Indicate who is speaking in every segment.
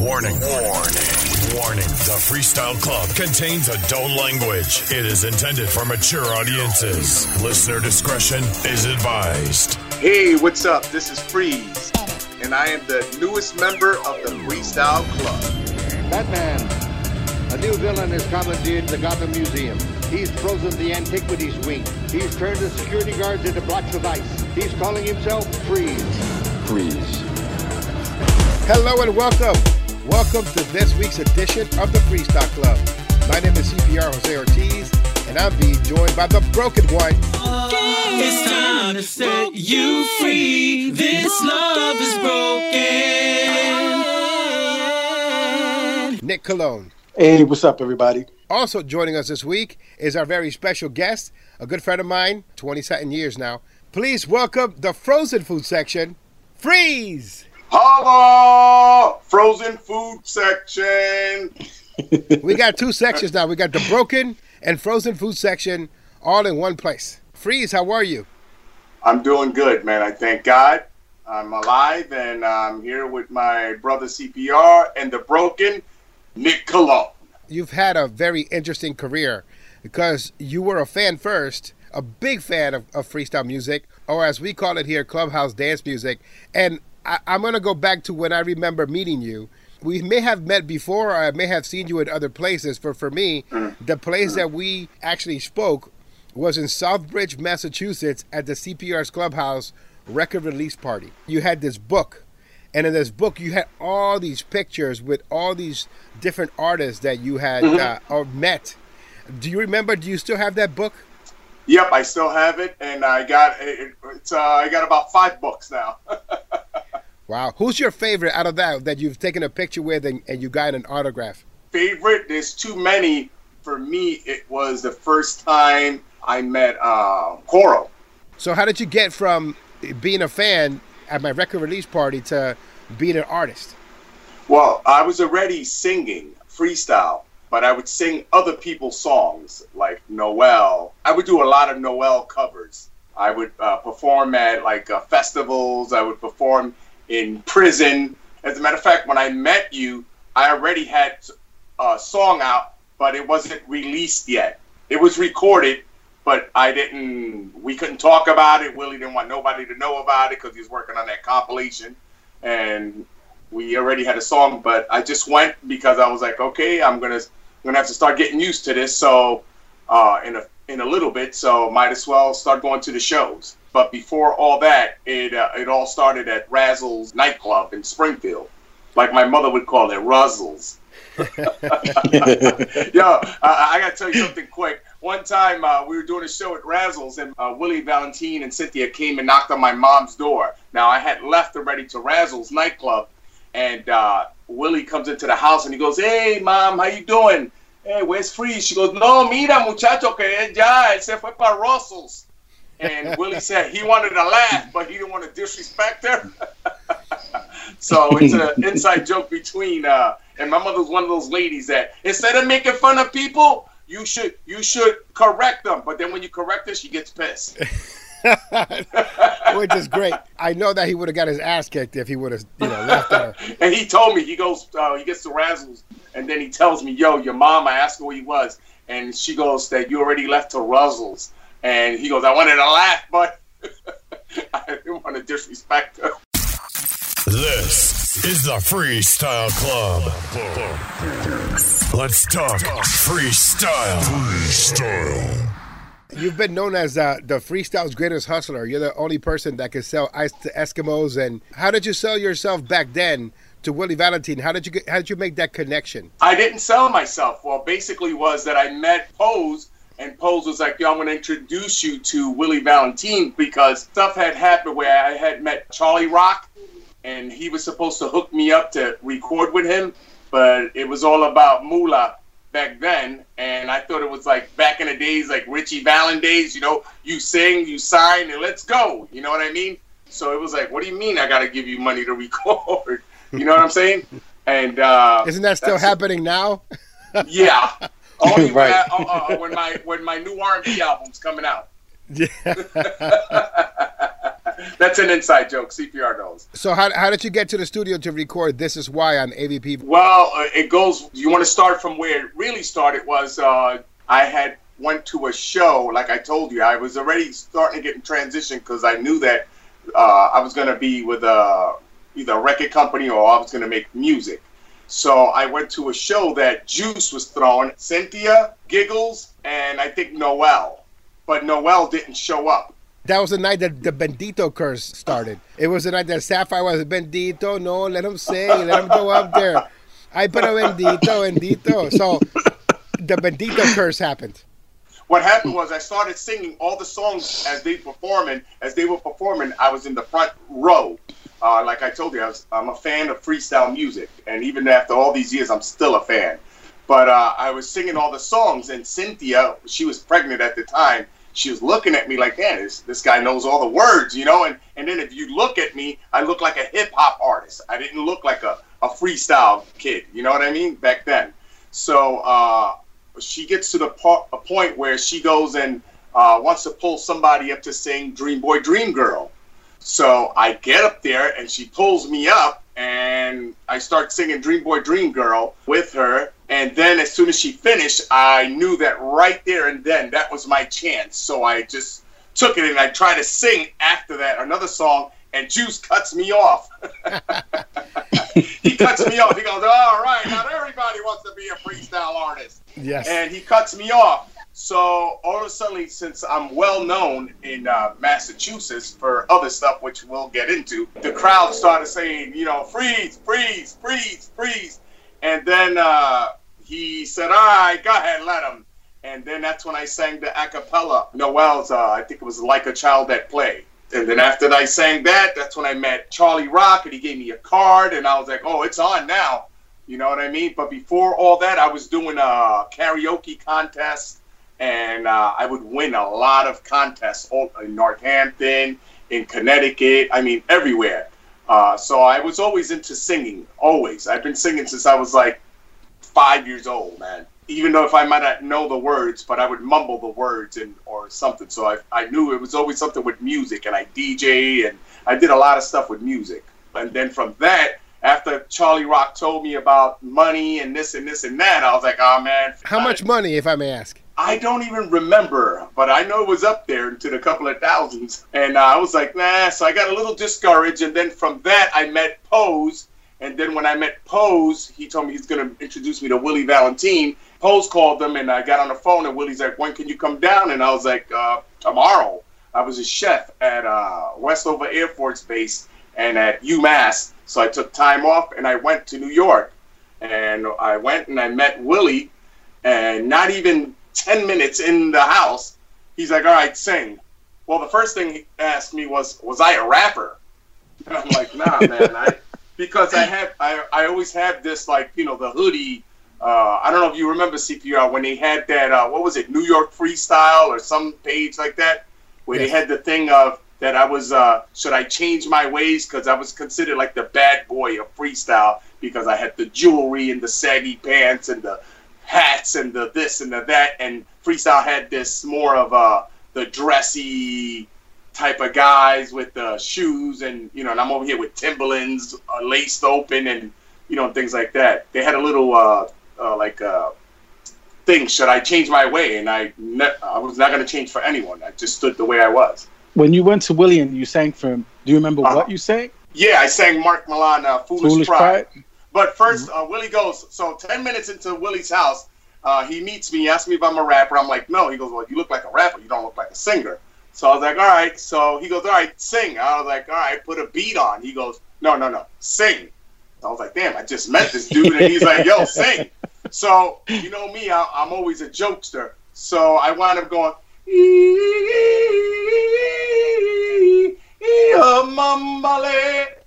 Speaker 1: Warning, warning, warning. The Freestyle Club contains adult language. It is intended for mature audiences. Listener discretion is advised.
Speaker 2: Hey, what's up? This is Freeze, and I am the newest member of the Freestyle Club.
Speaker 3: Batman. A new villain has commandeered the Gotham Museum. He's frozen the Antiquities Wing. He's turned the security guards into blocks of ice. He's calling himself Freeze.
Speaker 4: Freeze.
Speaker 5: Hello and welcome. Welcome to this week's edition of the Freestyle Club. My name is CPR Jose Ortiz, and I'm being joined by the broken one.
Speaker 6: It's time to set you free. This love is broken.
Speaker 5: Nick Cologne.
Speaker 4: Hey, what's up, everybody?
Speaker 5: Also joining us this week is our very special guest, a good friend of mine, 20 something years now. Please welcome the frozen food section, Freeze.
Speaker 2: Hello, frozen food section.
Speaker 5: We got two sections now. We got the broken and frozen food section all in one place. Freeze, how are you?
Speaker 2: I'm doing good, man. I thank God. I'm alive, and I'm here with my brother CPR and the broken Nick Cologne.
Speaker 5: You've had a very interesting career because you were a fan first, a big fan of, of freestyle music, or as we call it here, clubhouse dance music. And I, I'm going to go back to when I remember meeting you. We may have met before, or I may have seen you in other places. For for me, the place that we actually spoke was in Southbridge, Massachusetts, at the CPR's Clubhouse record release party. You had this book, and in this book, you had all these pictures with all these different artists that you had uh, or met. Do you remember? Do you still have that book?
Speaker 2: Yep, I still have it, and I got it, it's. Uh, I got about five books now.
Speaker 5: Wow. Who's your favorite out of that that you've taken a picture with and, and you got an autograph?
Speaker 2: Favorite? There's too many. For me, it was the first time I met uh, Coro.
Speaker 5: So, how did you get from being a fan at my record release party to being an artist?
Speaker 2: Well, I was already singing freestyle, but I would sing other people's songs like Noel. I would do a lot of Noel covers. I would uh, perform at like uh, festivals. I would perform in prison. As a matter of fact, when I met you, I already had a song out, but it wasn't released yet. It was recorded, but I didn't. We couldn't talk about it. Willie didn't want nobody to know about it because he was working on that compilation, and we already had a song. But I just went because I was like, okay, I'm gonna, I'm gonna have to start getting used to this. So, uh, in a in a little bit, so might as well start going to the shows. But before all that, it uh, it all started at Razzles nightclub in Springfield, like my mother would call it, Ruzzles. Yo, I, I gotta tell you something quick. One time uh, we were doing a show at Razzles, and uh, Willie Valentin and Cynthia came and knocked on my mom's door. Now I had left already to Razzles nightclub, and uh, Willie comes into the house and he goes, "Hey, mom, how you doing? Hey, where's Freeze?" She goes, "No, mira, muchacho, que ya él se fue para Russell's." And Willie said he wanted to laugh, but he didn't want to disrespect her. so it's an inside joke between. Uh, and my mother's one of those ladies that instead of making fun of people, you should you should correct them. But then when you correct her, she gets pissed.
Speaker 5: Which is great. I know that he would have got his ass kicked if he would have, you know, left her.
Speaker 2: and he told me he goes, uh, he gets to Razzles, and then he tells me, "Yo, your mom." I asked her where he was, and she goes that you already left to Ruzzles, and he goes, "I wanted to laugh, but I didn't want to disrespect her."
Speaker 1: This is the Freestyle Club. Let's talk freestyle. Freestyle.
Speaker 5: You've been known as uh, the freestyle's greatest hustler. You're the only person that can sell ice to Eskimos. And how did you sell yourself back then to Willie Valentin? How did you get, how did you make that connection?
Speaker 2: I didn't sell myself. Well, basically was that I met Poze, and Poze was like, "Yo, I'm going to introduce you to Willie Valentin because stuff had happened where I had met Charlie Rock, and he was supposed to hook me up to record with him, but it was all about moolah back then, and I thought it was like back in the days, like Richie Valens days. You know, you sing, you sign, and let's go. You know what I mean? So it was like, what do you mean I got to give you money to record? You know what I'm saying? And uh,
Speaker 5: Isn't that still happening now?
Speaker 2: Yeah. Only
Speaker 4: Right.
Speaker 2: when, I- uh, uh, when my when my new R&B album's coming out. Yeah. That's an inside joke. CPR knows.
Speaker 5: So how, how did you get to the studio to record "This Is Why" on AVP?
Speaker 2: Well, uh, it goes. You want to start from where it really started? Was uh, I had went to a show, like I told you, I was already starting to get in transition because I knew that uh, I was going to be with a either a record company or I was going to make music. So I went to a show that Juice was throwing, Cynthia, Giggles, and I think Noel. But Noel didn't show up.
Speaker 5: That was the night that the Bendito curse started. It was the night that Sapphire was Bendito. No, let him sing. Let him go up there. I put a Bendito, Bendito. So the Bendito curse happened.
Speaker 2: What happened was I started singing all the songs as they performing. As they were performing, I was in the front row. Uh, like I told you, I was, I'm a fan of freestyle music, and even after all these years, I'm still a fan. But uh, I was singing all the songs, and Cynthia, she was pregnant at the time. She was looking at me like, man, this, this guy knows all the words, you know. And and then if you look at me, I look like a hip hop artist. I didn't look like a, a freestyle kid. You know what I mean? Back then. So uh, she gets to the po- point where she goes and uh, wants to pull somebody up to sing Dream Boy Dream Girl. So I get up there and she pulls me up and I start singing Dream Boy Dream Girl with her. And then as soon as she finished, I knew that right there and then that was my chance. So I just took it and I tried to sing after that another song and Juice cuts me off. he cuts me off. He goes, All right, not everybody wants to be a freestyle artist.
Speaker 5: Yes.
Speaker 2: And he cuts me off. So all of a sudden, since I'm well known in uh, Massachusetts for other stuff, which we'll get into, the crowd started saying, you know, freeze, freeze, freeze, freeze. And then uh, he said, all right, go ahead, let him. And then that's when I sang the a cappella, Noel's, uh, I think it was Like a Child at Play. And then after I sang that, that's when I met Charlie Rock, and he gave me a card, and I was like, oh, it's on now. You know what I mean? But before all that, I was doing a karaoke contest and uh, I would win a lot of contests in Northampton, in Connecticut, I mean, everywhere. Uh, so I was always into singing, always. I've been singing since I was like five years old, man. Even though if I might not know the words, but I would mumble the words and or something. So I, I knew it was always something with music, and I DJ and I did a lot of stuff with music. And then from that, after Charlie Rock told me about money and this and this and that, I was like, oh man.
Speaker 5: How much money, if I may ask?
Speaker 2: I don't even remember, but I know it was up there into the couple of thousands. And uh, I was like, nah. So I got a little discouraged. And then from that, I met Poze. And then when I met Poze, he told me he's going to introduce me to Willie Valentin. Poze called them, and I got on the phone, and Willie's like, when can you come down? And I was like, uh, tomorrow. I was a chef at uh, Westover Air Force Base and at UMass. So I took time off, and I went to New York. And I went and I met Willie, and not even 10 minutes in the house, he's like, all right, sing. Well, the first thing he asked me was, was I a rapper? And I'm like, nah, man. I, because I have, I, I always have this, like, you know, the hoodie. Uh, I don't know if you remember CPR when they had that, uh, what was it, New York Freestyle or some page like that, where yes. they had the thing of that I was, uh, should I change my ways? Because I was considered like the bad boy of freestyle because I had the jewelry and the saggy pants and the hats and the this and the that, and freestyle had this more of a the dressy type of guys with the shoes, and you know, and I'm over here with Timberlands uh, laced open, and you know, things like that. They had a little uh, uh, like uh, thing. Should I change my way? And I ne- I was not going to change for anyone. I just stood the way I was.
Speaker 7: When you went to William, you sang for him. Do you remember uh-huh. what you sang?
Speaker 2: Yeah, I sang Mark Milan, uh, Foolish, Foolish Pride. Pride. But 1st uh, Willie goes. So ten minutes into Willie's house, uh, he meets me. He asks me if I'm a rapper. I'm like, no. He goes, well, you look like a rapper. You don't look like a singer. So I was like, all right. So he goes, all right, sing. I was like, all right, put a beat on. He goes, no, no, no, sing. I was like, damn, I just met this dude, and he's like, yo, sing. So you know me, I, I'm always a jokester. So I wound up going,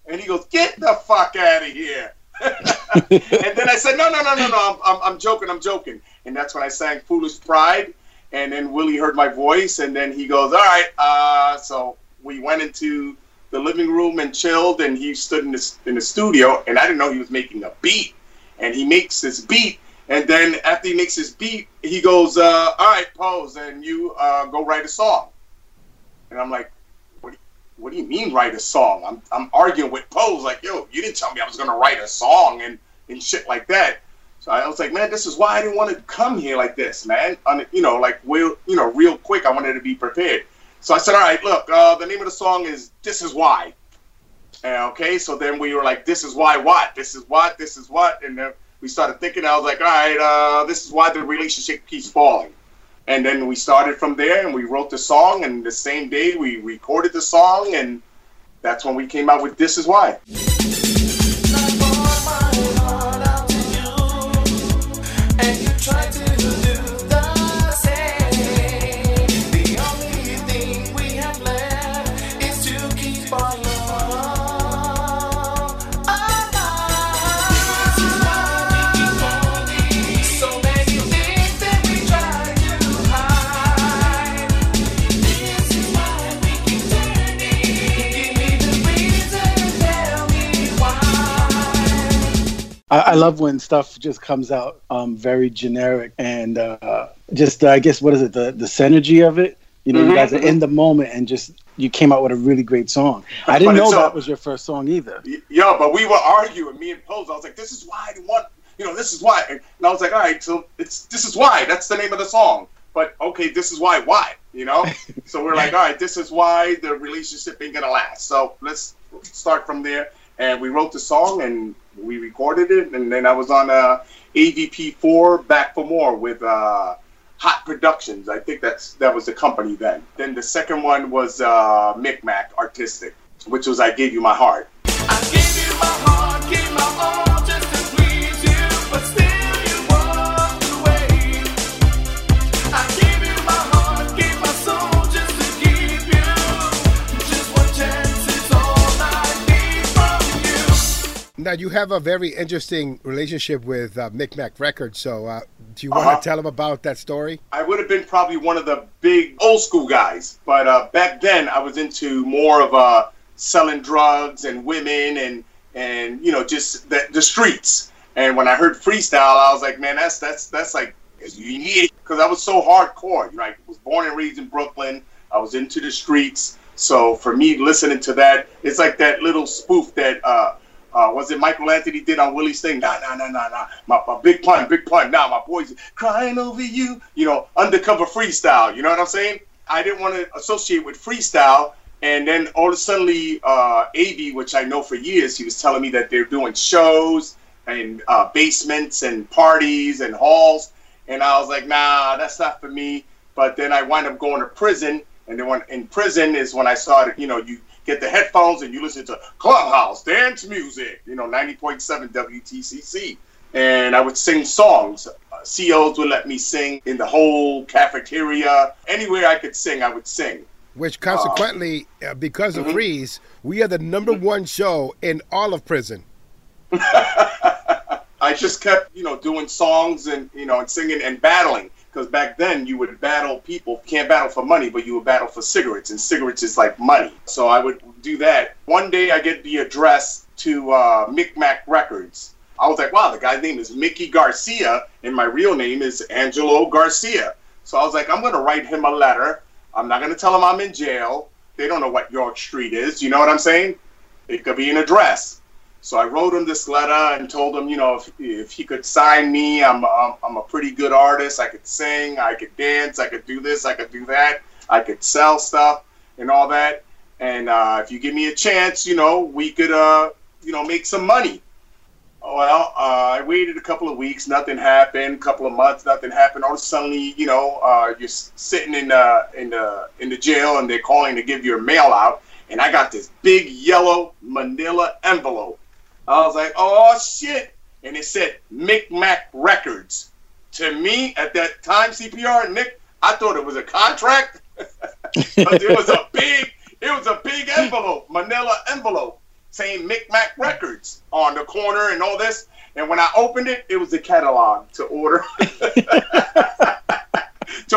Speaker 2: and he goes, get the fuck out of here. and then I said, no, no, no, no, no, I'm, I'm, I'm, joking, I'm joking. And that's when I sang Foolish Pride. And then Willie heard my voice, and then he goes, all right. Uh, so we went into the living room and chilled, and he stood in the, in the studio, and I didn't know he was making a beat. And he makes this beat, and then after he makes his beat, he goes, uh, all right, Poze, and you uh, go write a song. And I'm like, you mean write a song? I'm, I'm arguing with Poze like, yo, you didn't tell me I was gonna write a song and, and shit like that. So I was like, man, this is why I didn't want to come here like this, man. On, you know, like real, you know, real quick. I wanted to be prepared. So I said, all right, look, uh, the name of the song is "This Is Why." And, okay, so then we were like, "This is why what? This is what? This is what?" And then we started thinking. I was like, all right, uh, this is why the relationship keeps falling. And then we started from there, and we wrote the song. And the same day, we recorded the song, and that's when we came out with "This Is Why."
Speaker 7: I, I love when stuff just comes out um, very generic and uh, just uh, I guess what is it the the synergy of it. You know,
Speaker 2: Mhm,
Speaker 7: you guys are in the moment and just you came out with a really great song. I didn't
Speaker 2: But
Speaker 7: know that was your first song either.
Speaker 2: Yo, but we were arguing, me and Poze. I was like, "This is why I didn't want, you know, this is why." And I was like, "All right, so it's this is why. That's the name of the song." But okay, this is why. Why? You know? so we're like, "All right, this is why the relationship ain't gonna last." So let's start from there. And we wrote the song and we recorded it, and then I was on uh, AVP four Back for More with uh, Hot Productions. I think that's that was the company then. Then the second one was uh, Micmac Artistik, which was I Gave You My Heart.
Speaker 5: Now you have a very interesting relationship with uh, Micmac Records. So, uh, do you want
Speaker 2: Uh-huh.
Speaker 5: to tell them about that story?
Speaker 2: I would have been probably one of the big old school guys, but uh, back then I was into more of uh, selling drugs and women and and you know just the, the streets. And when I heard freestyle, I was like, man, that's that's that's like unique because I was so hardcore. You know, I was born and raised in Brooklyn. I was into the streets, so for me, listening to that, it's like that little spoof that. Uh, uh, was it Michael Anthony did on Willie's thing? Nah, nah, nah, nah, nah. My, my big pun, big pun. Nah, my boys crying over you. You know, undercover freestyle. You know what I'm saying? I didn't want to associate with freestyle. And then all of a sudden, uh, AV, which I know for years, he was telling me that they're doing shows and uh, basements and parties and halls. And I was like, nah, that's not for me. But then I wind up going to prison. And then when in prison is when I started, you know, you get the headphones and you listen to Clubhouse dance music, you know, 90.7 WTCC. And I would sing songs. Uh, COs would let me sing in the whole cafeteria. Anywhere I could sing, I would sing.
Speaker 5: Which consequently, uh, because of
Speaker 2: Mhm.
Speaker 5: Freeze, we are the number one show in all of prison.
Speaker 2: I just kept, you know, doing songs and you know and singing and battling because back then you would battle people. Can't battle for money, but you would battle for cigarettes, and cigarettes is like money. So I would do that. One day I get the address to uh, Micmac Records. I was like, wow, the guy's name is Mickey Garcia, and my real name is Angelo Garcia. So I was like, I'm gonna write him a letter. I'm not gonna tell him I'm in jail. They don't know what York Street is. You know what I'm saying? It could be an address. So I wrote him this letter and told him, you know, if, if he could sign me, I'm, I'm, I'm a pretty good artist. I could sing, I could dance, I could do this, I could do that, I could sell stuff and all that. And uh, if you give me a chance, you know, we could, uh, you know, make some money. Well, uh, I waited a couple of weeks, nothing happened. A couple of months, nothing happened. All of a sudden, you know, uh, you're sitting in the in the in the jail, and they're calling to give your mail out. And I got this big yellow Manila envelope. I was like, oh shit! And it said Micmac Records. To me, at that time, CPR Nick, I thought it was a contract, it was a big, it was a big envelope, Manila envelope, saying Micmac Records on the corner and all this. And when I opened it, it was a catalog to order, to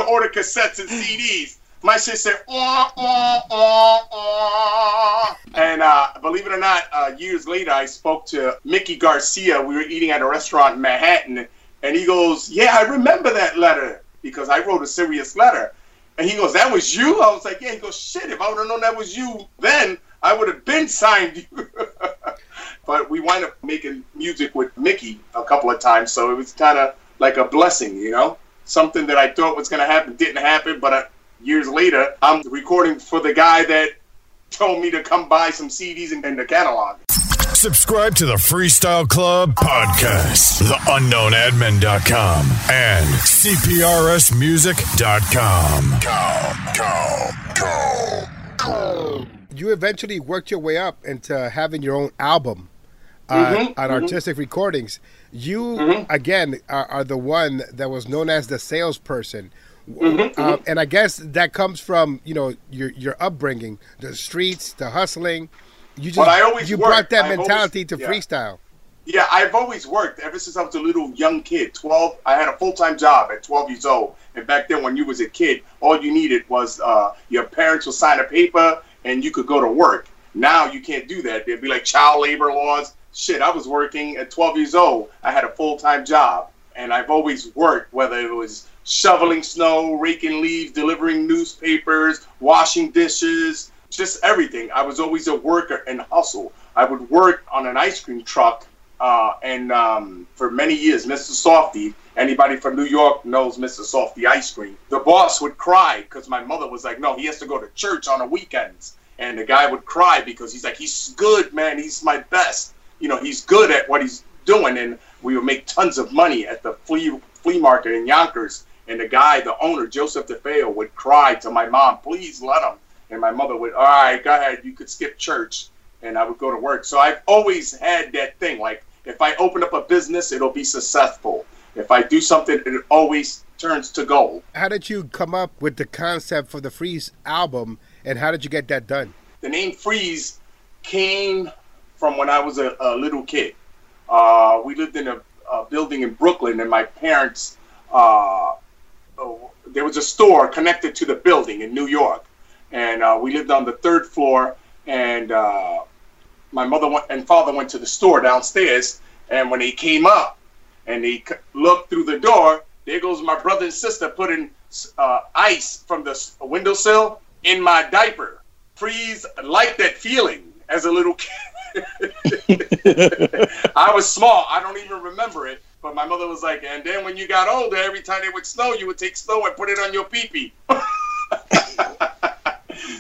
Speaker 2: order cassettes and CDs. My shit said, wah, wah, wah, wah. and uh, believe it or not, uh, years later, I spoke to Mickey Garcia. We were eating at a restaurant in Manhattan, and he goes, "Yeah, I remember that letter because I wrote a serious letter." And he goes, "That was you?" I was like, "Yeah." He goes, "Shit! If I would have known that was you, then I would have been signed you." but we wind up making music with Mickey a couple of times, so it was kind of like a blessing, you know. Something that I thought was going to happen didn't happen, but uh, years later, I'm recording for the guy that told me to come buy some CDs in, in the catalog.
Speaker 1: Subscribe to the Freestyle Club podcast, daunknownadmin.com, and CPRSmusic.com.
Speaker 5: You eventually worked your way up into having your own album uh,
Speaker 2: Mhm,
Speaker 5: on
Speaker 2: mhm.
Speaker 5: Artistik recordings. You
Speaker 2: Mhm.
Speaker 5: again are, are the one that was known as the salesperson.
Speaker 2: Mhm,
Speaker 5: Uh, and I guess that comes from you know your your upbringing, the streets, the hustling. You just you
Speaker 2: worked.
Speaker 5: brought that
Speaker 2: I've
Speaker 5: mentality
Speaker 2: always-
Speaker 5: to
Speaker 2: yeah.
Speaker 5: freestyle.
Speaker 2: Yeah, I've always worked ever since I was a little young kid. Twelve, I had a full time job at twelve years old. And back then, when you was a kid, all you needed was uh, your parents would sign a paper and you could go to work. Now you can't do that. There'd be like child labor laws. Shit, I was working at twelve years old. I had a full time job, and I've always worked, whether it was shoveling snow, raking leaves, delivering newspapers, washing dishes, just everything. I was always a worker and hustle. I would work on an ice cream truck uh, and um, for many years, Mr. Softee, anybody from New York knows Mr. Softee ice cream. The boss would cry because my mother was like, no, he has to go to church on the weekends. And the guy would cry because he's like, he's good, man. He's my best. You know, he's good at what he's doing. And we would make tons of money at the flea, flea market in Yonkers. And the guy, the owner, Joseph DeFeo, would cry to my mom, please let him. And my mother would, all right, go ahead. You could skip church. And I would go to work. So I've always had that thing. Like, if I open up a business, it'll be successful. If I do something, it always turns to gold.
Speaker 5: How did you come up with the concept for the Freeze album, and how did you get that done?
Speaker 2: The name Freeze came from when I was a, a little kid. Uh, we lived in a, a building in Brooklyn, and my parents, uh, there was a store connected to the building in New York, and uh, we lived on the third floor. And uh, my mother went, and father went to the store downstairs, and when they came up and c- looked through the door, there goes my brother and sister putting uh, ice from the windowsill in my diaper. Freeze, like that feeling as a little kid. I was small. I don't even remember it. But my mother was like, and then when you got older, every time it would snow, you would take snow and put it on your pee-pee.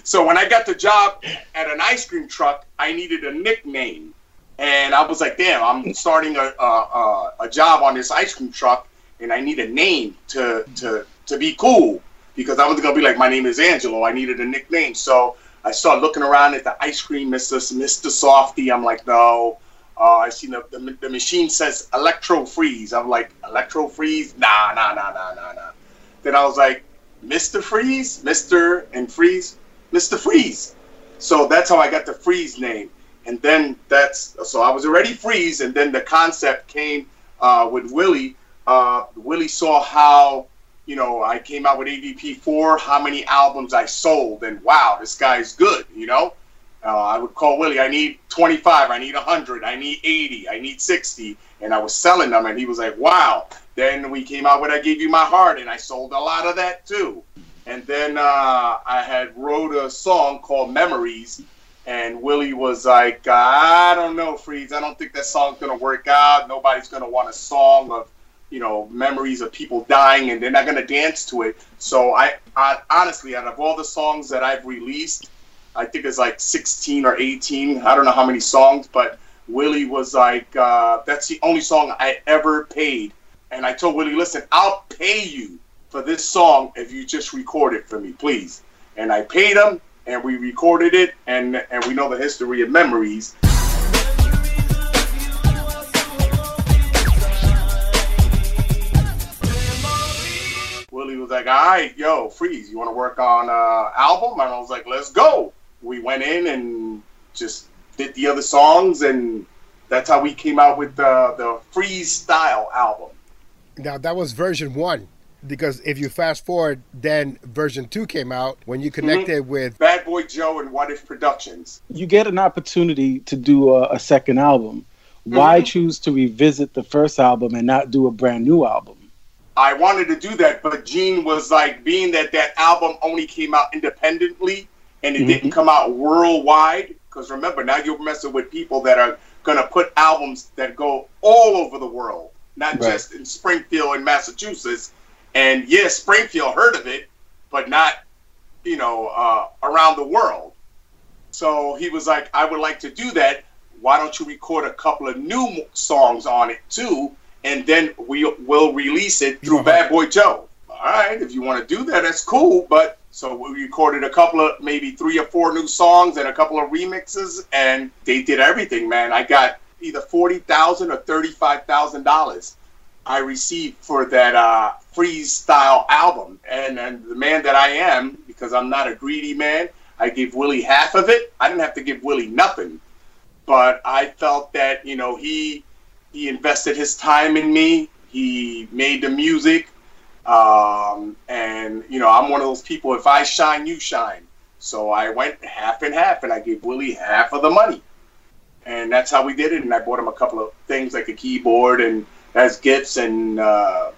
Speaker 2: so when I got the job at an ice cream truck, I needed a nickname. And I was like, damn, I'm starting a, a, a, job on this ice cream truck, and I need a name to, to, to be cool because I was going to be like, my name is Angelo. I needed a nickname. So I started looking around at the ice cream, Mr. Mr. Softee. I'm like, no. Uh, I see the, the, the machine says Electro Freeze. I'm like, Electro Freeze? Nah, nah, nah, nah, nah, nah. Then I was like, Mr. Freeze? Mr. and Freeze? Mr. Freeze. So that's how I got the Freeze name. And then that's, so I was already Freeze, and then the concept came uh, with Willie. Uh, Willie saw how, you know, I came out with AVP4, how many albums I sold, and wow, this guy's good, you know? Would call Willie, I need 25, I need 100, I need 80, I need 60. And I was selling them, and he was like, wow. Then we came out with I Gave You My Heart, and I sold a lot of that too. And then uh, I had wrote a song called Memories, and Willie was like, I don't know, Freeze, I don't think that song's going to work out. Nobody's going to want a song of, you know, memories of people dying, and they're not going to dance to it. So I, I honestly, out of all the songs that I've released, I think it's like 16 or 18. I don't know how many songs, but Willie was like, uh, that's the only song I ever paid. And I told Willie, listen, I'll pay you for this song if you just record it for me, please. And I paid him, and we recorded it, and and we know the history of memories. Willie was like, "All right, yo, freeze. You want to work on uh, album?" And I was like, "Let's go." We went in and just did the other songs, and that's how we came out with the the freeze style album.
Speaker 5: Now that was version one, because if you fast forward, then version two came out when you connected with.
Speaker 2: Bad Boy Joe and What If Productions.
Speaker 7: You get an opportunity to do a, a second album. Why
Speaker 2: Mhm.
Speaker 7: choose to revisit the first album and not do a brand new album?
Speaker 2: I wanted to do that, but Gene was like, being that that album only came out independently and it didn't come out worldwide. Because remember, now you're messing with people that are gonna put albums that go all over the world, not
Speaker 7: Right.
Speaker 2: just in Springfield and Massachusetts. And yes, Springfield heard of it, but not, you know, uh, around the world. So he was like, I would like to do that. Why don't you record a couple of new songs on it too, and then we will release it through Bad Boy Joe. All right, if you want to do that, that's cool. But so we recorded a couple of maybe three or four new songs and a couple of remixes, and they did everything, man. I got either forty thousand or thirty-five thousand dollars. I received for that uh, freestyle album, and, and the man that I am, because I'm not a greedy man, I gave Willie half of it. I didn't have to give Willie nothing, but I felt that you know he he invested his time in me. He made the music, um, and you know I'm one of those people. If I shine, you shine. So I went half and half, and I gave Willie half of the money, and that's how we did it. And I bought him a couple of things like a keyboard and as gifts and uh,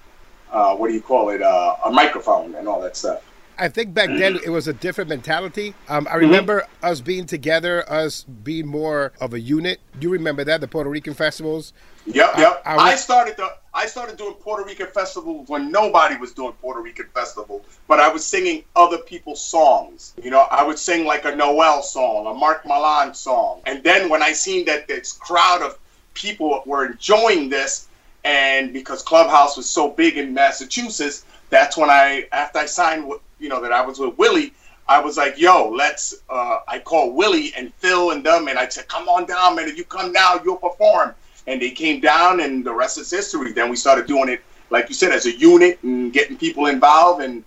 Speaker 2: uh, what do you call it, uh, a microphone and all that stuff.
Speaker 5: I think back then it was a different mentality. Um, I remember us being together, us being more of a unit. Do you remember that the Puerto Rican festivals?
Speaker 2: Yep, yep.
Speaker 5: I-
Speaker 2: I,
Speaker 5: I
Speaker 2: started the I started doing Puerto Rican festivals when nobody was doing Puerto Rican festivals, but I was singing other people's songs. You know, I would sing like a Noel song, a Mark Milan song, and then when I seen that this crowd of people were enjoying this, and because Clubhouse was so big in Massachusetts, that's when I after I signed you know that I was with Willie. I was like, yo, let's. Uh, I called Willie and Phil and them, and I said, come on down, man. If you come down, you'll perform. And they came down, and the rest is history. Then we started doing it, like you said, as a unit and getting people involved. And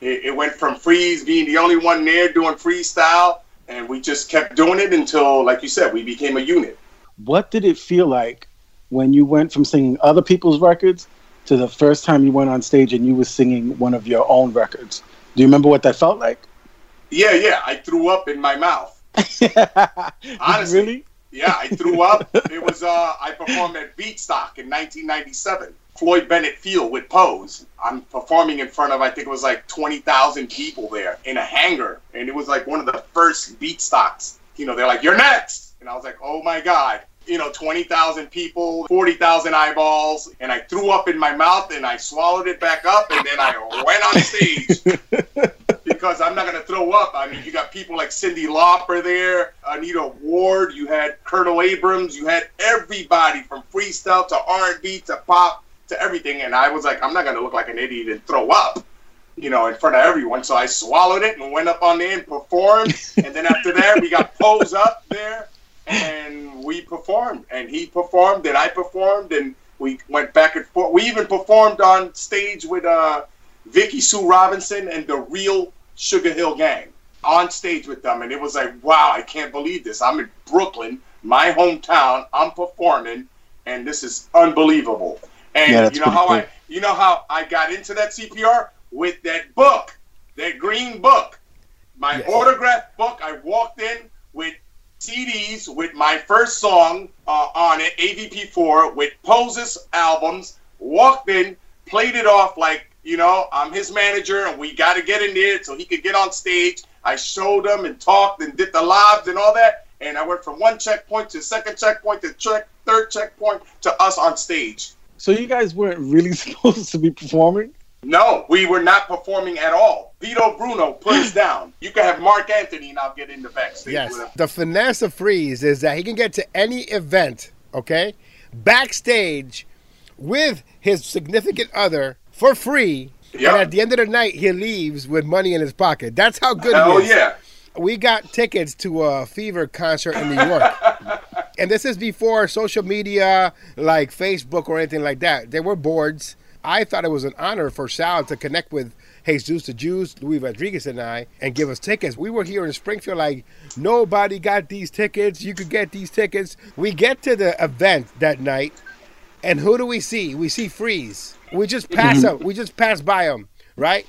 Speaker 2: it, it went from Freeze being the only one there doing freestyle, and we just kept doing it until, like you said, we became a unit.
Speaker 7: What did it feel like when you went from singing other people's records to the first time you went on stage and you were singing one of your own records? Do you remember what that felt like?
Speaker 2: Yeah, yeah. I threw up in my mouth. Honestly.
Speaker 7: really?
Speaker 2: Yeah, I threw up. It was uh, I performed at Beatstock in 1997, Floyd Bennett Field with Poze. I'm performing in front of I think it was like 20,000 people there in a hangar, and it was like one of the first Beatstocks. You know, they're like, "You're next," and I was like, "Oh my god." You know, 20,000 people, 40,000 eyeballs, and I threw up in my mouth and I swallowed it back up, and then I went on stage because I'm not going to throw up. I mean, you got people like Cyndi Lauper there, Anita Ward, you had Colonel Abrams, you had everybody from freestyle to R&B to pop to everything, and I was like, I'm not going to look like an idiot and throw up, you know, in front of everyone. So I swallowed it and went up on there and performed, and then after that, we got Poze up there, and we performed, and he performed, and I performed, and we went back and forth. We even performed on stage with uh, Vicki Sue Robinson and the real Sugar Hill Gang on stage with them, and it was like, wow, I can't believe this. I'm in Brooklyn, my hometown. I'm performing, and this is unbelievable. And
Speaker 7: Yeah,
Speaker 2: you know how
Speaker 7: cool.
Speaker 2: I, you know how I got into that CPR with that book, that green book, my
Speaker 5: Yes.
Speaker 2: autographed book. I walked in with CDs with my first song uh, on it, AVP4, with Poze's albums. Walked in, played it off like you know I'm his manager, and we got to get in there so he could get on stage. I showed him and talked and did the lives and all that, and I went from one checkpoint to second checkpoint to check third checkpoint to us on stage.
Speaker 7: So you guys weren't really supposed to be performing?
Speaker 2: No, we were not performing at all. Vito Bruno put us down. You can have Marc Anthony and I'll get in the backstage
Speaker 5: Yes.
Speaker 2: with him.
Speaker 5: The finesse of Freeze is that he can get to any event, okay, backstage with his significant other for free.
Speaker 2: Yep.
Speaker 5: And at the end of the night, he leaves with money in his pocket. That's how good
Speaker 2: Hell
Speaker 5: he is.
Speaker 2: yeah.
Speaker 5: We got tickets to a Fever concert in New York. and this is before social media like Facebook or anything like that. There were boards. I thought it was an honor for Sal to connect with Jesus the Jews, Luis Rodriguez, and I, and give us tickets. We were here in Springfield, like nobody got these tickets. You could get these tickets. We get to the event that night, and who do we see? We see Freeze. We just pass mm-hmm. him. We just pass by him, right?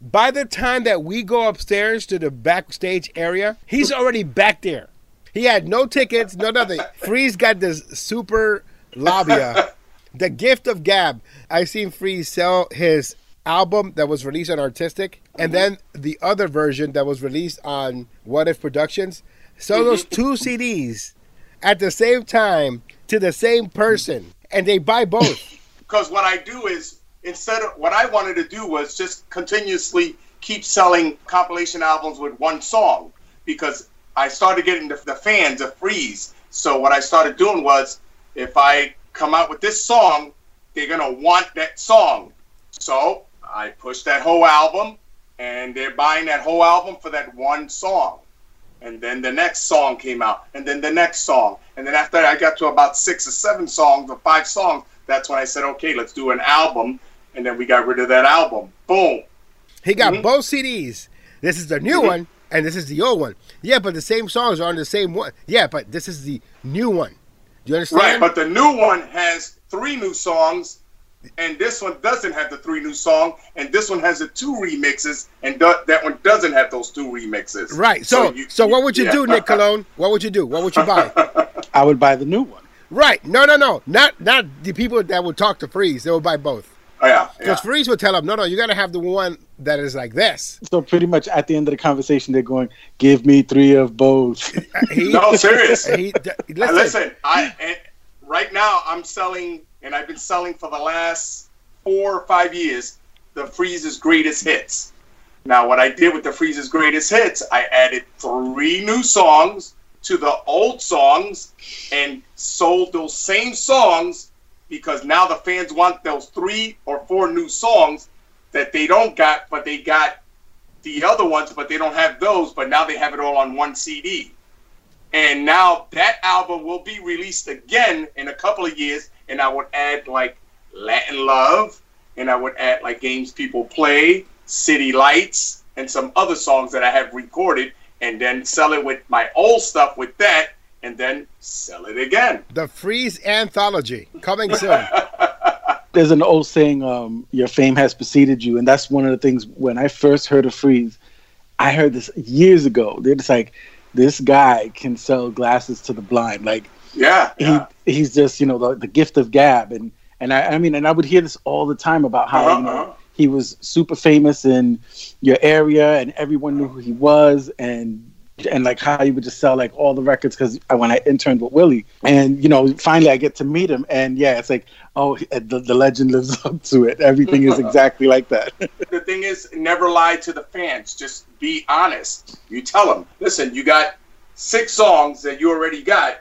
Speaker 5: By the time that we go upstairs to the backstage area, he's already back there. He had no tickets, no nothing. Freeze got this super labia The Gift of Gab. I seen Freeze sell his album that was released on Artistik, and then the other version that was released on What If Productions. Sell those two CDs at the same time to the same person, and they buy both.
Speaker 2: Because what I do is instead of what I wanted to do was just continuously keep selling compilation albums with one song because I started getting the, the fans a freeze. So what I started doing was if I come out with this song, they're gonna want that song. So I pushed that whole album, and they're buying that whole album for that one song. And then the next song came out, and then the next song, and then after I got to about six or seven songs or five songs, that's when I said, okay, let's do an album. And then we got rid of that album. Boom.
Speaker 5: He got
Speaker 2: Mhm.
Speaker 5: both CDs. This is the new one, and this is the old one. Yeah, but the same songs are on the same one. Yeah, but this is the new one. Do you understand?
Speaker 2: Right, but the new one has three new songs, and this one doesn't have the three new song, and this one has the two remixes, and th- that one doesn't have those two remixes.
Speaker 5: Right. So, so,
Speaker 2: you-
Speaker 5: what would you
Speaker 2: yeah.
Speaker 5: do, Nick Cologne? What would you do? What would you buy?
Speaker 7: I would buy the new one.
Speaker 5: Right. No, no, no. Not not the people that would talk to Freeze. They would buy both.
Speaker 2: Oh, yeah, yeah.
Speaker 5: Because Freeze would tell them, no, no, you got to have the one that is like this.
Speaker 7: So pretty much at the end of the conversation, they're going, "Give me three of both."
Speaker 5: He,
Speaker 2: No, serious.
Speaker 5: he, listen,
Speaker 2: Listen, I right now I'm selling, and I've been selling for the last four or five years, the Freeze's greatest hits. Now, what I did with the Freeze's greatest hits, I added three new songs to the old songs and sold those same songs because now the fans want those three or four new songs that they don't got, but they got the other ones, but they don't have those, but now they have it all on one CD. And now that album will be released again in a couple of years, and I would add like Latin Love, and I would add like Games People Play, City Lights, and some other songs that I have recorded, and then sell it with my old stuff with that, and then sell it again.
Speaker 5: the Freeze anthology coming soon.
Speaker 7: There's an old saying, um, "Your fame has preceded you," and that's one of the things. When I first heard of Freeze, I heard this years ago. They're just like, "This guy can sell glasses to the blind." Like
Speaker 2: Yeah, yeah.
Speaker 7: he, he's just you know the, the gift of gab, and and I, I mean, and I would hear this all the time about how
Speaker 2: Uh-huh,
Speaker 7: you know
Speaker 2: uh-huh.
Speaker 7: He was super famous in your area, and everyone knew who he was, and and like how he would just sell like all the records because I when I interned with Willie, and you know, finally I get to meet him, and yeah, it's like, oh, uh, the, the legend lives up to it. Everything is exactly like that.
Speaker 2: the thing is, never lie to the fans. Just be honest. You tell them, listen, you got six songs that you already got,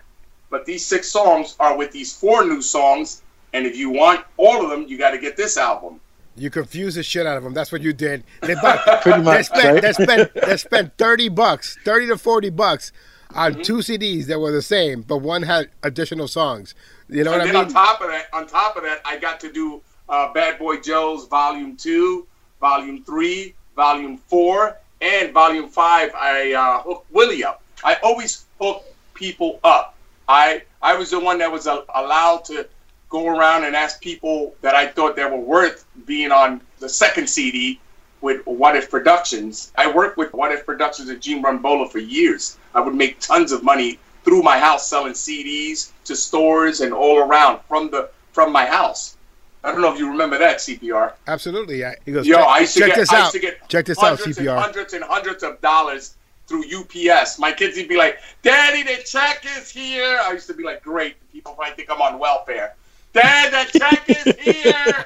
Speaker 2: but these six songs are with these four new songs, and if you want all of them, you got to get this album.
Speaker 5: You confused the shit out of them. That's what you did. They bought,
Speaker 7: Pretty
Speaker 5: they spent,
Speaker 7: right?
Speaker 5: they spent, they spent thirty bucks, thirty to forty bucks on
Speaker 2: Mm-hmm.
Speaker 5: two CDs that were the same, but one had additional songs. You know what
Speaker 2: and
Speaker 5: I
Speaker 2: then
Speaker 5: mean?
Speaker 2: on top of that, on top of that, I got to do uh, Bad Boy Joe's Volume Two, Volume Three, Volume Four, and Volume Five. I uh, hooked Willie up. I always hook people up. I I was the one that was allowed to go around and ask people that I thought that were worth being on the second CD with What If Productions. I worked with What If Productions and Gene Rumbola for years. I would make tons of money through my house selling CDs to stores and all around from the from my house. I don't know if you remember that CPR.
Speaker 5: Absolutely. I, he goes,
Speaker 2: Yo,
Speaker 5: check,
Speaker 2: I used to
Speaker 5: check
Speaker 2: get,
Speaker 5: this
Speaker 2: I
Speaker 5: out.
Speaker 2: used to get
Speaker 5: check this out,
Speaker 2: hundreds and
Speaker 5: CPR.
Speaker 2: hundreds and hundreds of dollars through UPS. My kids would be like, "Daddy, the check is here." I used to be like, "Great." People might think I'm on welfare. Dad, the check is here.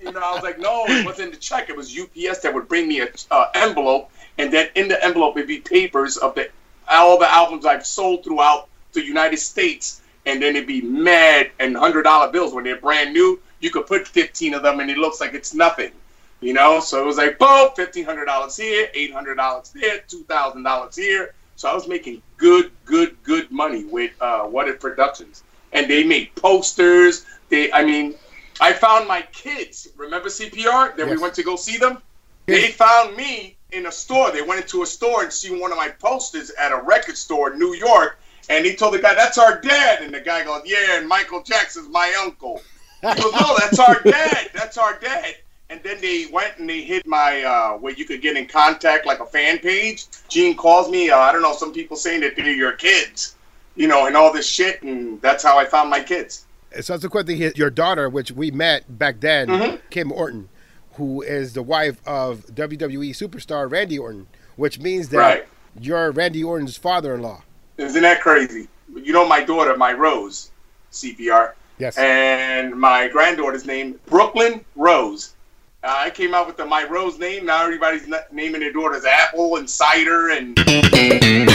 Speaker 2: you know, I was like, "No, it wasn't the check. It was UPS that would bring me a uh, envelope, and then in the envelope would be papers of the all the albums I've sold throughout the United States." And then it'd be mad and hundred dollar bills when they're brand new. You could put fifteen of them, and it looks like it's nothing. You know, so it was like boom, fifteen hundred dollars here, eight hundred dollars there, two thousand dollars here. So I was making good, good, good money with uh, What If Productions, and they made posters. They, I mean, I found my kids. Remember CPR that we went to go see them? They found me in a store. They went into a store and seen one of my posters at a record store in New York, and he told the guy, "That's our dad." And the guy goes, "Yeah, and Michael Jackson's my uncle." He goes, "No, that's our dad. That's our dad." And then they went and they hit my uh, where you could get in contact, like a fan page. Gene calls me. Uh, I don't know. Some people saying that they're your kids, you know, and all this shit, and that's how I found my kids.
Speaker 5: Subsequently, his, your daughter, which we met back then,
Speaker 2: Mm-hmm.
Speaker 5: Kim Orton, who is the wife of WWE superstar Randy Orton, which means that
Speaker 2: Right.
Speaker 5: you're Randy Orton's father-in-law.
Speaker 2: Isn't that crazy? You know my daughter, my Rose, CPR,
Speaker 5: Yes.
Speaker 2: and my granddaughter's name Brooklyn Rose. Uh, I came out with the my Rose name. Now everybody's naming their daughters Apple and Cider and.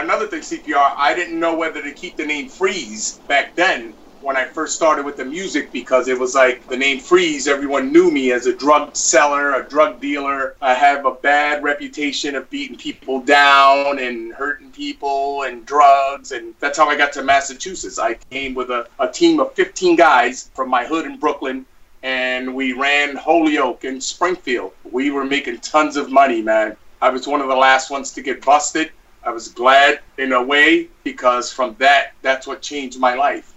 Speaker 2: Another thing, CPR, I didn't know whether to keep the name Freeze back then when I first started with the music because it was like the name Freeze, everyone knew me as a drug seller, a drug dealer. I have a bad reputation of beating people down and hurting people and drugs. And that's how I got to Massachusetts. I came with a, a team of 15 guys from my hood in Brooklyn and we ran Holyoke and Springfield. We were making tons of money, man. I was one of the last ones to get busted. I was glad in a way because from that, that's what changed my life.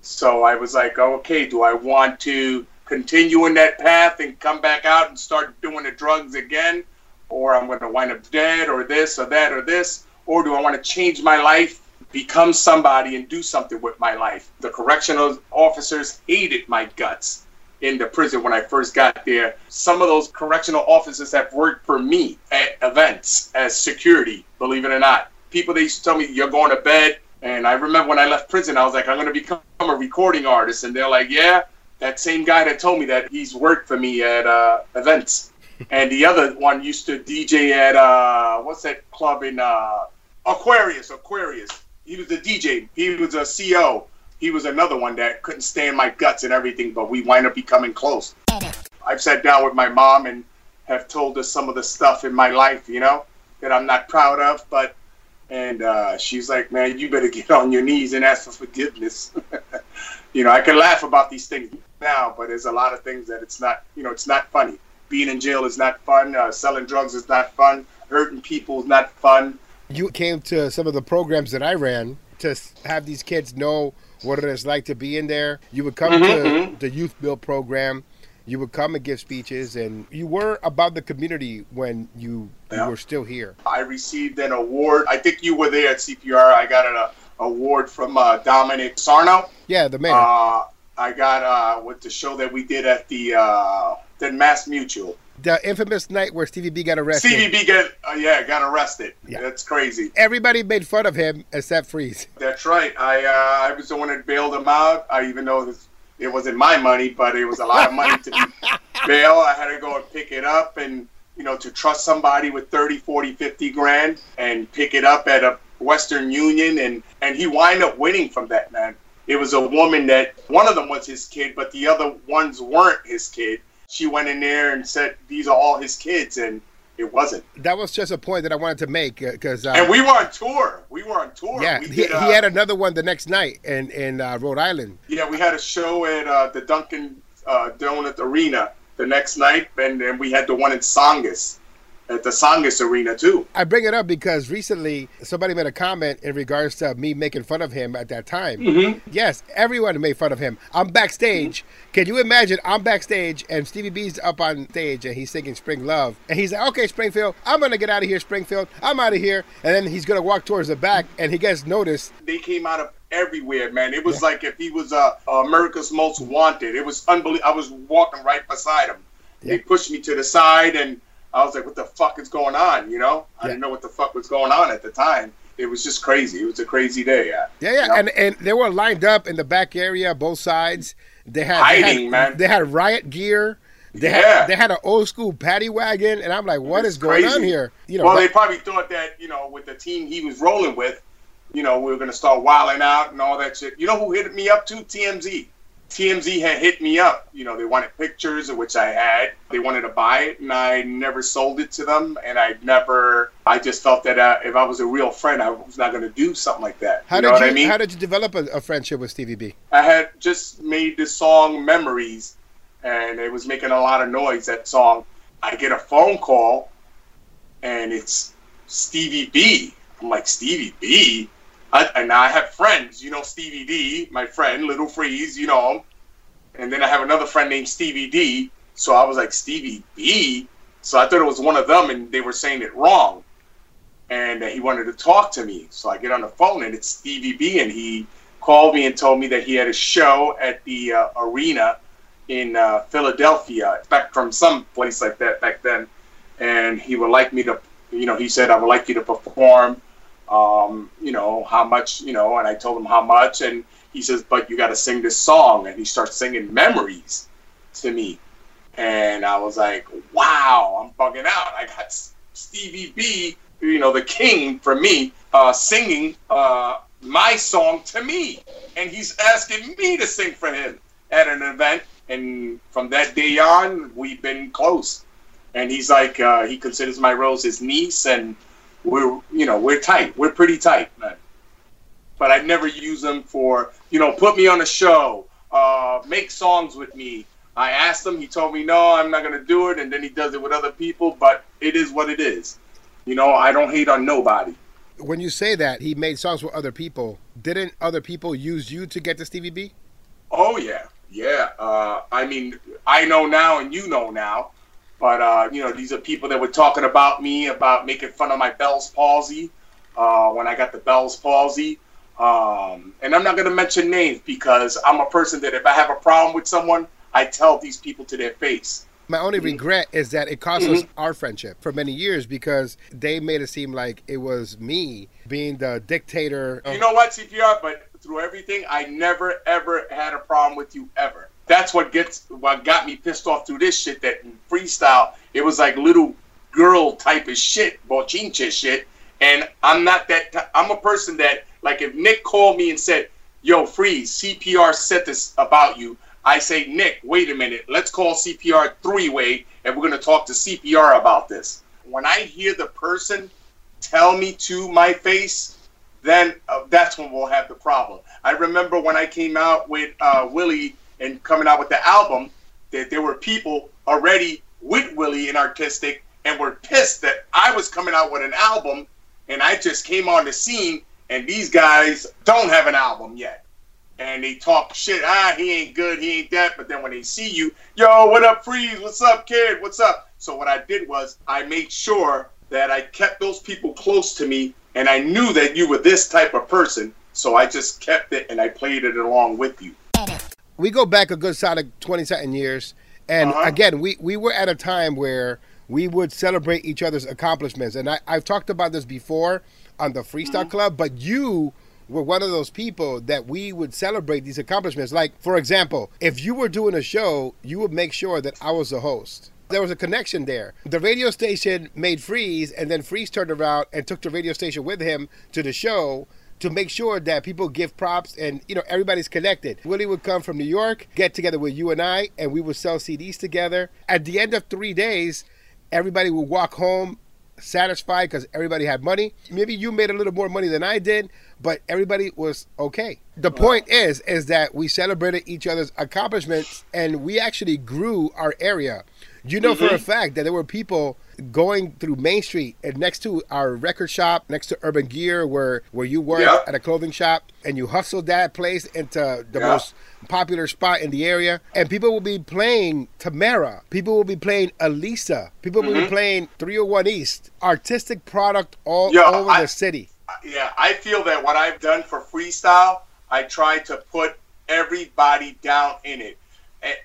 Speaker 2: So I was like, okay, do I want to continue in that path and come back out and start doing the drugs again? Or I'm going to wind up dead or this or that or this? Or do I want to change my life, become somebody, and do something with my life? The correctional officers hated my guts in the prison when I first got there. Some of those correctional officers have worked for me at events as security, believe it or not. People, they used to tell me, you're going to bed. And I remember when I left prison, I was like, I'm going to become a recording artist. And they're like, yeah, that same guy that told me that he's worked for me at uh, events. and the other one used to DJ at, uh, what's that club in uh, Aquarius, Aquarius. He was a DJ. He was a CO. He was another one that couldn't stand my guts and everything, but we wind up becoming close. I've sat down with my mom and have told her some of the stuff in my life, you know, that I'm not proud of, but and uh, she's like, "Man, you better get on your knees and ask for forgiveness." you know, I can laugh about these things now, but there's a lot of things that it's not. You know, it's not funny. Being in jail is not fun. Uh, selling drugs is not fun. Hurting people is not fun.
Speaker 5: You came to some of the programs that I ran to have these kids know what it is like to be in there. You would come
Speaker 2: Mhm,
Speaker 5: to the youth build program. You would come and give speeches, and you were about the community when you,
Speaker 2: Yeah.
Speaker 5: you were still here.
Speaker 2: I received an award. I think you were there at CPR. I got an uh, award from uh, Dominic Sarno.
Speaker 5: Yeah, the mayor.
Speaker 2: Uh, I got uh, with the show that we did at the uh, the Mass Mutual.
Speaker 5: The infamous night where Stevie B got arrested.
Speaker 2: Stevie B got uh, yeah got arrested.
Speaker 5: Yeah.
Speaker 2: That's crazy.
Speaker 5: Everybody made fun of him except Freeze.
Speaker 2: That's right. I uh, I was the one that bailed him out. I even though this, it wasn't my money, but it was a lot of money to bail. I had to go and pick it up and you know to trust somebody with 30, 40, 50 grand and pick it up at a Western Union and and he wind up winning from that man. It was a woman that one of them was his kid, but the other ones weren't his kid. She went in there and said these are all his kids, and it wasn't.
Speaker 5: That was just a point that I wanted to make because uh,
Speaker 2: And we were on tour. We were on tour.
Speaker 5: yeah,
Speaker 2: we
Speaker 5: he,
Speaker 2: uh,
Speaker 5: he had another one the next night in in uh, Rhode Island.
Speaker 2: Yeah, we had a show at uh, the Dunkin' uh, Donut Arena the next night, and then we had the one in Songus at the Songus Arena too.
Speaker 5: I bring it up because recently somebody made a comment in regards to me making fun of him at that time.
Speaker 2: Mm-hmm.
Speaker 5: Yes, everyone made fun of him. I'm backstage. Can you imagine? I'm backstage and Stevie B's up on stage and he's singing Spring Love. And he's like, okay, Springfield, I'm going to get out of here, Springfield. I'm out of here. And then he's going to walk towards the back and he gets noticed.
Speaker 2: They came out of everywhere, man. It was like if he was uh, America's Most Wanted. It was unbelievable. I was walking right beside him. They pushed me to the side, and I was like, "What the fuck is going on?" You know, I didn't know what the fuck was going on at the time. It was just crazy. It was a crazy day. Yeah,
Speaker 5: Yeah, yeah.
Speaker 2: You know?
Speaker 5: And, and they were lined up in the back area, both sides. They had,
Speaker 2: Hiding,
Speaker 5: they had,
Speaker 2: man.
Speaker 5: They had riot gear. They
Speaker 2: Yeah.
Speaker 5: had they had an old school paddy wagon, and I'm like, what
Speaker 2: It's
Speaker 5: is going on here? You know,
Speaker 2: well, they probably thought that you know, with the team he was rolling with, you know, we were gonna start wilding out and all that shit. You know who hit me up too? TMZ. TMZ had hit me up. You know, they wanted pictures, of which I had. They wanted to buy it, and I never sold it to them. And I never. I just felt that uh, if I was a real friend, I was not gonna do something like that.
Speaker 5: How
Speaker 2: you
Speaker 5: did
Speaker 2: what
Speaker 5: you
Speaker 2: I mean?
Speaker 5: How did you develop a, a friendship with Stevie B?
Speaker 2: I had just made the song Memories, and it was making a lot of noise, that song. I get a phone call, and it's Stevie B. I'm like, Stevie B? I, and I have friends, you know, Stevie D, my friend, Little Freeze, you know. And then I have another friend named Stevie D. So I was like, Stevie B? So I thought it was one of them, and they were saying it wrong. And he wanted to talk to me. So I get on the phone, and it's Stevie B, and he called me and told me that he had a show at the uh, arena in uh, Philadelphia, back from some place like that back then, and he would like me to, you know, he said I would like you to perform, um, you know, how much, you know, and I told him how much, and he says, but you got to sing this song, and he starts singing memories to me, and I was like, wow, I'm bugging out. I got Stevie B, you know, the king for me, uh, singing uh, my song to me, and he's asking me to sing for him at an event and from that day on, we've been close. And he's like, uh, he considers my Rose his niece, and we're, you know, we're tight. We're pretty tight, man. But I never use them for, you know, put me on a show, uh, make songs with me. I asked him, he told me, no, I'm not going to do it. And then he does it with other people, but it is what it is. You know, I don't hate on nobody.
Speaker 5: When you say that he made songs with other people, didn't other people use you to get to Stevie B?
Speaker 2: Oh, yeah. Yeah, uh, I mean, I know now, and you know now, but uh, you know, these are people that were talking about me about making fun of my Bell's palsy uh, when I got the Bell's palsy. Um, and I'm not going to mention names because I'm a person that if I have a problem with someone, I tell these people to their face.
Speaker 5: My only mm-hmm. regret is that it cost mm-hmm. us our friendship for many years because they made it seem like it was me being the dictator.
Speaker 2: You know what, CPR? But through everything, I never ever had a problem with you ever. That's what gets what got me pissed off through this shit. That freestyle, it was like little girl type of shit, bochinche shit. And I'm not that. T- I'm a person that like if Nick called me and said, "Yo, freeze, CPR said this about you." I say, Nick, wait a minute. Let's call CPR three way, and we're gonna talk to CPR about this. When I hear the person tell me to my face then uh, that's when we'll have the problem. I remember when I came out with uh, Willie and coming out with the album, that there were people already with Willie in Artistik and were pissed that I was coming out with an album and I just came on the scene and these guys don't have an album yet. And they talk shit, ah, he ain't good, he ain't that. But then when they see you, yo, what up, Freeze? What's up, kid? What's up? So what I did was I made sure that I kept those people close to me and I knew that you were this type of person, so I just kept it and I played it along with you.
Speaker 5: We go back a good solid 20 something years. And uh-huh. again, we, we were at a time where we would celebrate each other's accomplishments. And I, I've talked about this before on the Freestyle mm-hmm. Club, but you were one of those people that we would celebrate these accomplishments. Like, for example, if you were doing a show, you would make sure that I was the host there was a connection there. The radio station made Freeze, and then Freeze turned around and took the radio station with him to the show to make sure that people give props and you know everybody's connected. Willie would come from New York, get together with you and I, and we would sell CDs together. At the end of three days, everybody would walk home satisfied because everybody had money. Maybe you made a little more money than I did, but everybody was okay. The wow. point is, is that we celebrated each other's accomplishments and we actually grew our area. You know mm-hmm. for a mm-hmm. fact that there were people going through Main Street and next to our record shop, next to Urban Gear, where where you work yep. at a clothing shop, and you hustled that place into the yep. most popular spot in the area. And people will be playing Tamara. People will be playing Elisa. People mm-hmm. will be mm-hmm. playing 301 East. Artistik product all Yo, over I, the city.
Speaker 2: Yeah, I feel that what I've done for freestyle, I try to put everybody down in it.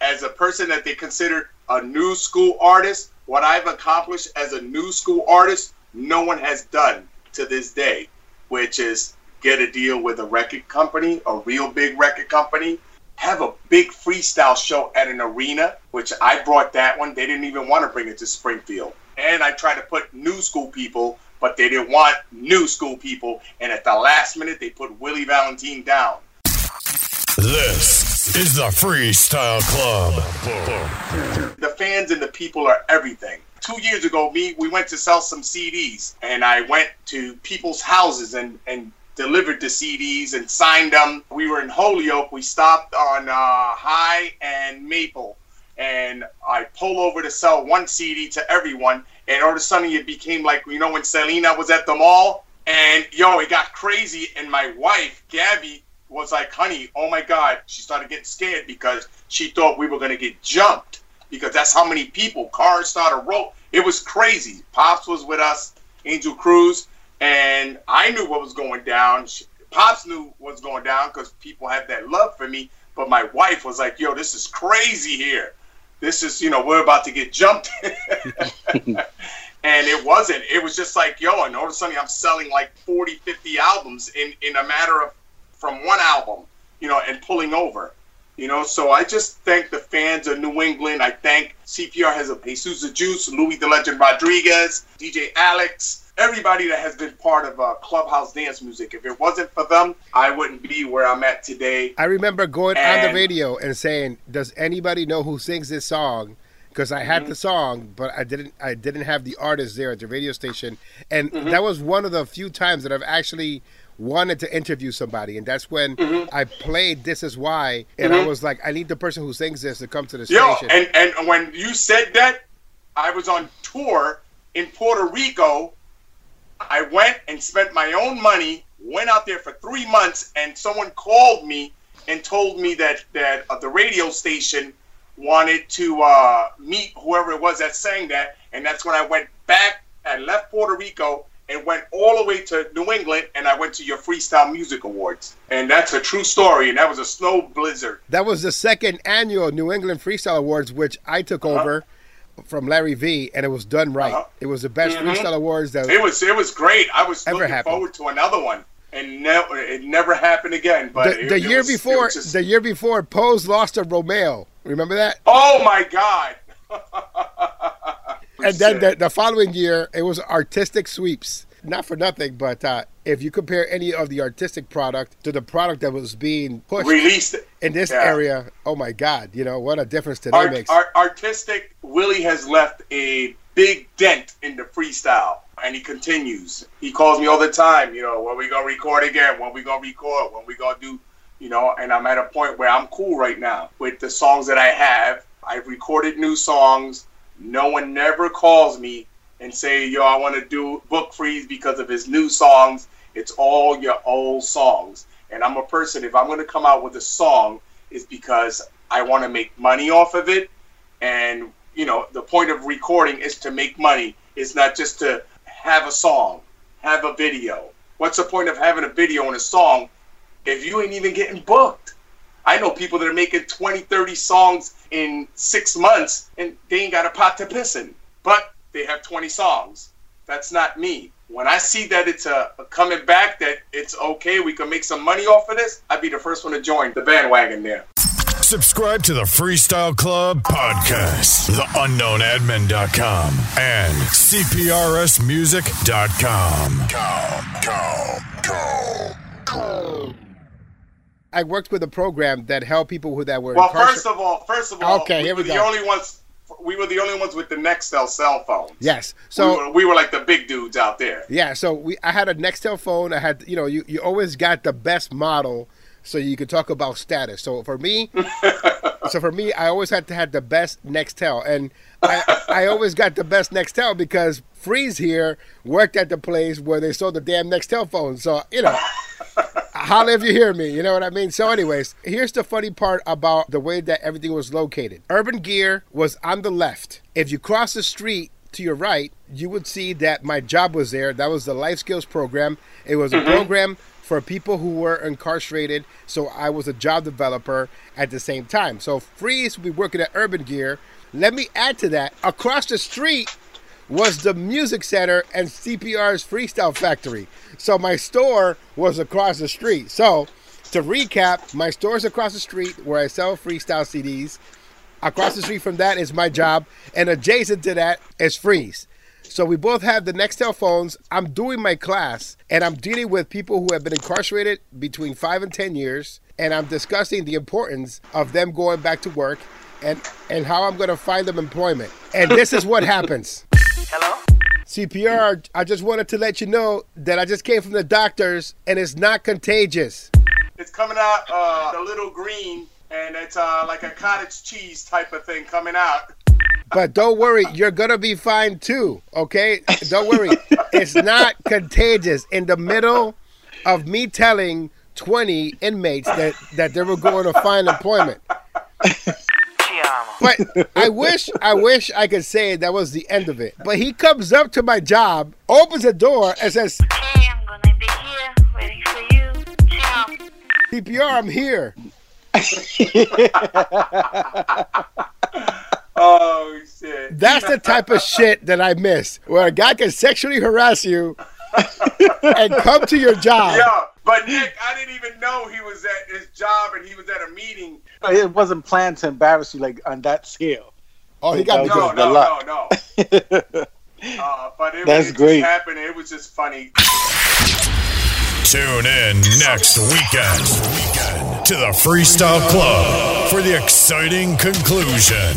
Speaker 2: As a person that they consider a new school artist, what I've accomplished as a new school artist, no one has done to this day, which is get a deal with a record company, a real big record company, have a big freestyle show at an arena, which I brought that one. They didn't even want to bring it to Springfield. And I tried to put new school people, but they didn't want new school people. And at the last minute, they put Willie Valentin down.
Speaker 1: This is the Freestyle Club.
Speaker 2: The fans and the people are everything. Two years ago, me we went to sell some CDs, and I went to people's houses and and delivered the CDs and signed them. We were in Holyoke. We stopped on uh, High and Maple, and I pull over to sell one CD to everyone. And all of a sudden, it became like you know when Selena was at the mall, and yo, it got crazy. And my wife, Gabby, was like, honey, oh my God. She started getting scared because she thought we were going to get jumped because that's how many people, cars started roll. It was crazy. Pops was with us, Angel Cruz, and I knew what was going down. Pops knew what was going down because people had that love for me. But my wife was like, "Yo, this is crazy here. This is, you know, we're about to get jumped." and it wasn't. It was just like, yo, and all of a sudden I'm selling like 40, 50 albums in in a matter of from one album, you know, and pulling over. You know, so I just thank the fans of New England. I thank CPR has a Jesus the Juice, Louis the Legend Rodriguez, DJ Alex, everybody that has been part of uh, Clubhouse dance music. If it wasn't for them, I wouldn't be where I'm at today.
Speaker 5: I remember going on the radio and saying, "Does anybody know who sings this song?" Because I had
Speaker 2: Mm-hmm.
Speaker 5: the song, but I didn't. I didn't have the artist there at the radio station, and
Speaker 2: Mm-hmm.
Speaker 5: that was one of the few times that I've actually wanted to interview somebody, and that's when
Speaker 2: Mm-hmm.
Speaker 5: I played "This Is Why," and I was like, "I need the person who sings this to come to the
Speaker 2: Yo,
Speaker 5: station."
Speaker 2: and, and when you said that, I was on tour in Puerto Rico. I went and spent my own money, went out there for three months, and someone called me and told me that that uh, the radio station wanted to uh, meet whoever it was that sang that, and that's when I went back and left Puerto Rico and went all the way to New England, and I went to your Freestyle Music Awards, and that's a true story, and that was a snow blizzard.
Speaker 5: That was the second annual New England Freestyle Awards, which I took over from Larry V, and it was done right.
Speaker 2: Uh-huh.
Speaker 5: It was the best
Speaker 2: Mhm.
Speaker 5: Freestyle Awards that
Speaker 2: It was it was great. I was looking
Speaker 5: happened.
Speaker 2: forward to another one, and never it never happened again. But
Speaker 5: the,
Speaker 2: it-
Speaker 5: the
Speaker 2: it
Speaker 5: year
Speaker 2: was-
Speaker 5: before.
Speaker 2: just-
Speaker 5: the year before, Poze lost to Romeo. Remember that?
Speaker 2: oh my god!
Speaker 5: And then the, the following year, it was Artistik sweeps. Not for nothing, but uh, if you compare any of the Artistik product to the product that was being pushed
Speaker 2: released
Speaker 5: in this
Speaker 2: yeah.
Speaker 5: area, oh my God! You know what a difference today
Speaker 2: art,
Speaker 5: makes.
Speaker 2: art, Artistik. Willie has left a big dent in the freestyle, and he continues. He calls me all the time. You know, when we gonna record again? When we gonna record? When we gonna do? You know, and I'm at a point where I'm cool right now with the songs that I have. I've recorded new songs. No one never calls me and say, "Yo, I want to do book freeze because of his new songs." It's all your old songs. And I'm a person. If I'm going to come out with a song, is because I want to make money off of it. And you know, the point of recording is to make money. It's not just to have a song, have a video. What's the point of having a video and a song if you ain't even getting booked? I know people that are making 20, 30 songs in six months and they ain't got a pot to piss in, but they have 20 songs. That's not me. When I see that it's a, a coming back, that it's okay, we can make some money off of this, I'd be the first one to join the bandwagon there.
Speaker 1: Subscribe to the Freestyle Club podcast, daunknownadmin.com, and CPRSmusic.com.
Speaker 5: I worked with a program that helped people who that were
Speaker 2: Well,
Speaker 5: incarcer-
Speaker 2: first of all, first of all,
Speaker 5: Okay,
Speaker 2: we
Speaker 5: here
Speaker 2: were
Speaker 5: we
Speaker 2: the
Speaker 5: go.
Speaker 2: only ones. We were the only ones with the Nextel cell phones.
Speaker 5: Yes.
Speaker 2: So we were, we were like the big dudes out there.
Speaker 5: Yeah, so we I had a Nextel phone. I had you know you, you always got the best model, so you could talk about status. So for me, so for me, I always had to have the best Nextel, and I I always got the best Nextel because Freeze here worked at the place where they sold the damn Nextel phone. So you know. Holla if you hear me, you know what I mean? So, anyways, here's the funny part about the way that everything was located. Urban Gear was on the left. If you cross the street to your right, you would see that my job was there. That was the Life Skills Program. It was a mm-hmm. program for people who were incarcerated. So, I was a job developer at the same time. So, Freeze would be working at Urban Gear. Let me add to that across the street was the music center and CPR's Freestyle Factory. So my store was across the street. So to recap, my store's across the street where I sell freestyle CDs. Across the street from that is my job, and adjacent to that is Freeze. So we both have the Nextel phones. I'm doing my class, and I'm dealing with people who have been incarcerated between five and ten years, and I'm discussing the importance of them going back to work, and and how I'm going to find them employment. And this is what happens.
Speaker 8: Hello?
Speaker 5: CPR, I just wanted to let you know that I just came from the doctors and it's not contagious.
Speaker 2: It's coming out uh, a little green, and it's uh, like a cottage cheese type of thing coming out.
Speaker 5: But don't worry, you're going to be fine too, okay? Don't worry. It's not contagious. In the middle of me telling 20 inmates that, that they were going to find employment. But I wish I wish I could say that was the end of it. But he comes up to my job, opens the door, and says,
Speaker 8: Hey, I'm gonna be here waiting for you.
Speaker 5: PPR, I'm here.
Speaker 2: Oh shit.
Speaker 5: That's the type of shit that I miss, where a guy can sexually harass you and come to your job.
Speaker 2: Yeah, but Nick, I didn't even know he was at his job and he was at a meeting.
Speaker 7: It wasn't planned to embarrass you like on that scale.
Speaker 5: Oh, he got me
Speaker 7: That
Speaker 2: No,
Speaker 7: was
Speaker 5: good.
Speaker 7: the
Speaker 2: no, no, no. Uh, but it,
Speaker 7: That's
Speaker 2: it
Speaker 7: great.
Speaker 2: Just happened. It was just funny.
Speaker 1: Tune in next weekend, weekend to the Freestyle Club for the exciting conclusion.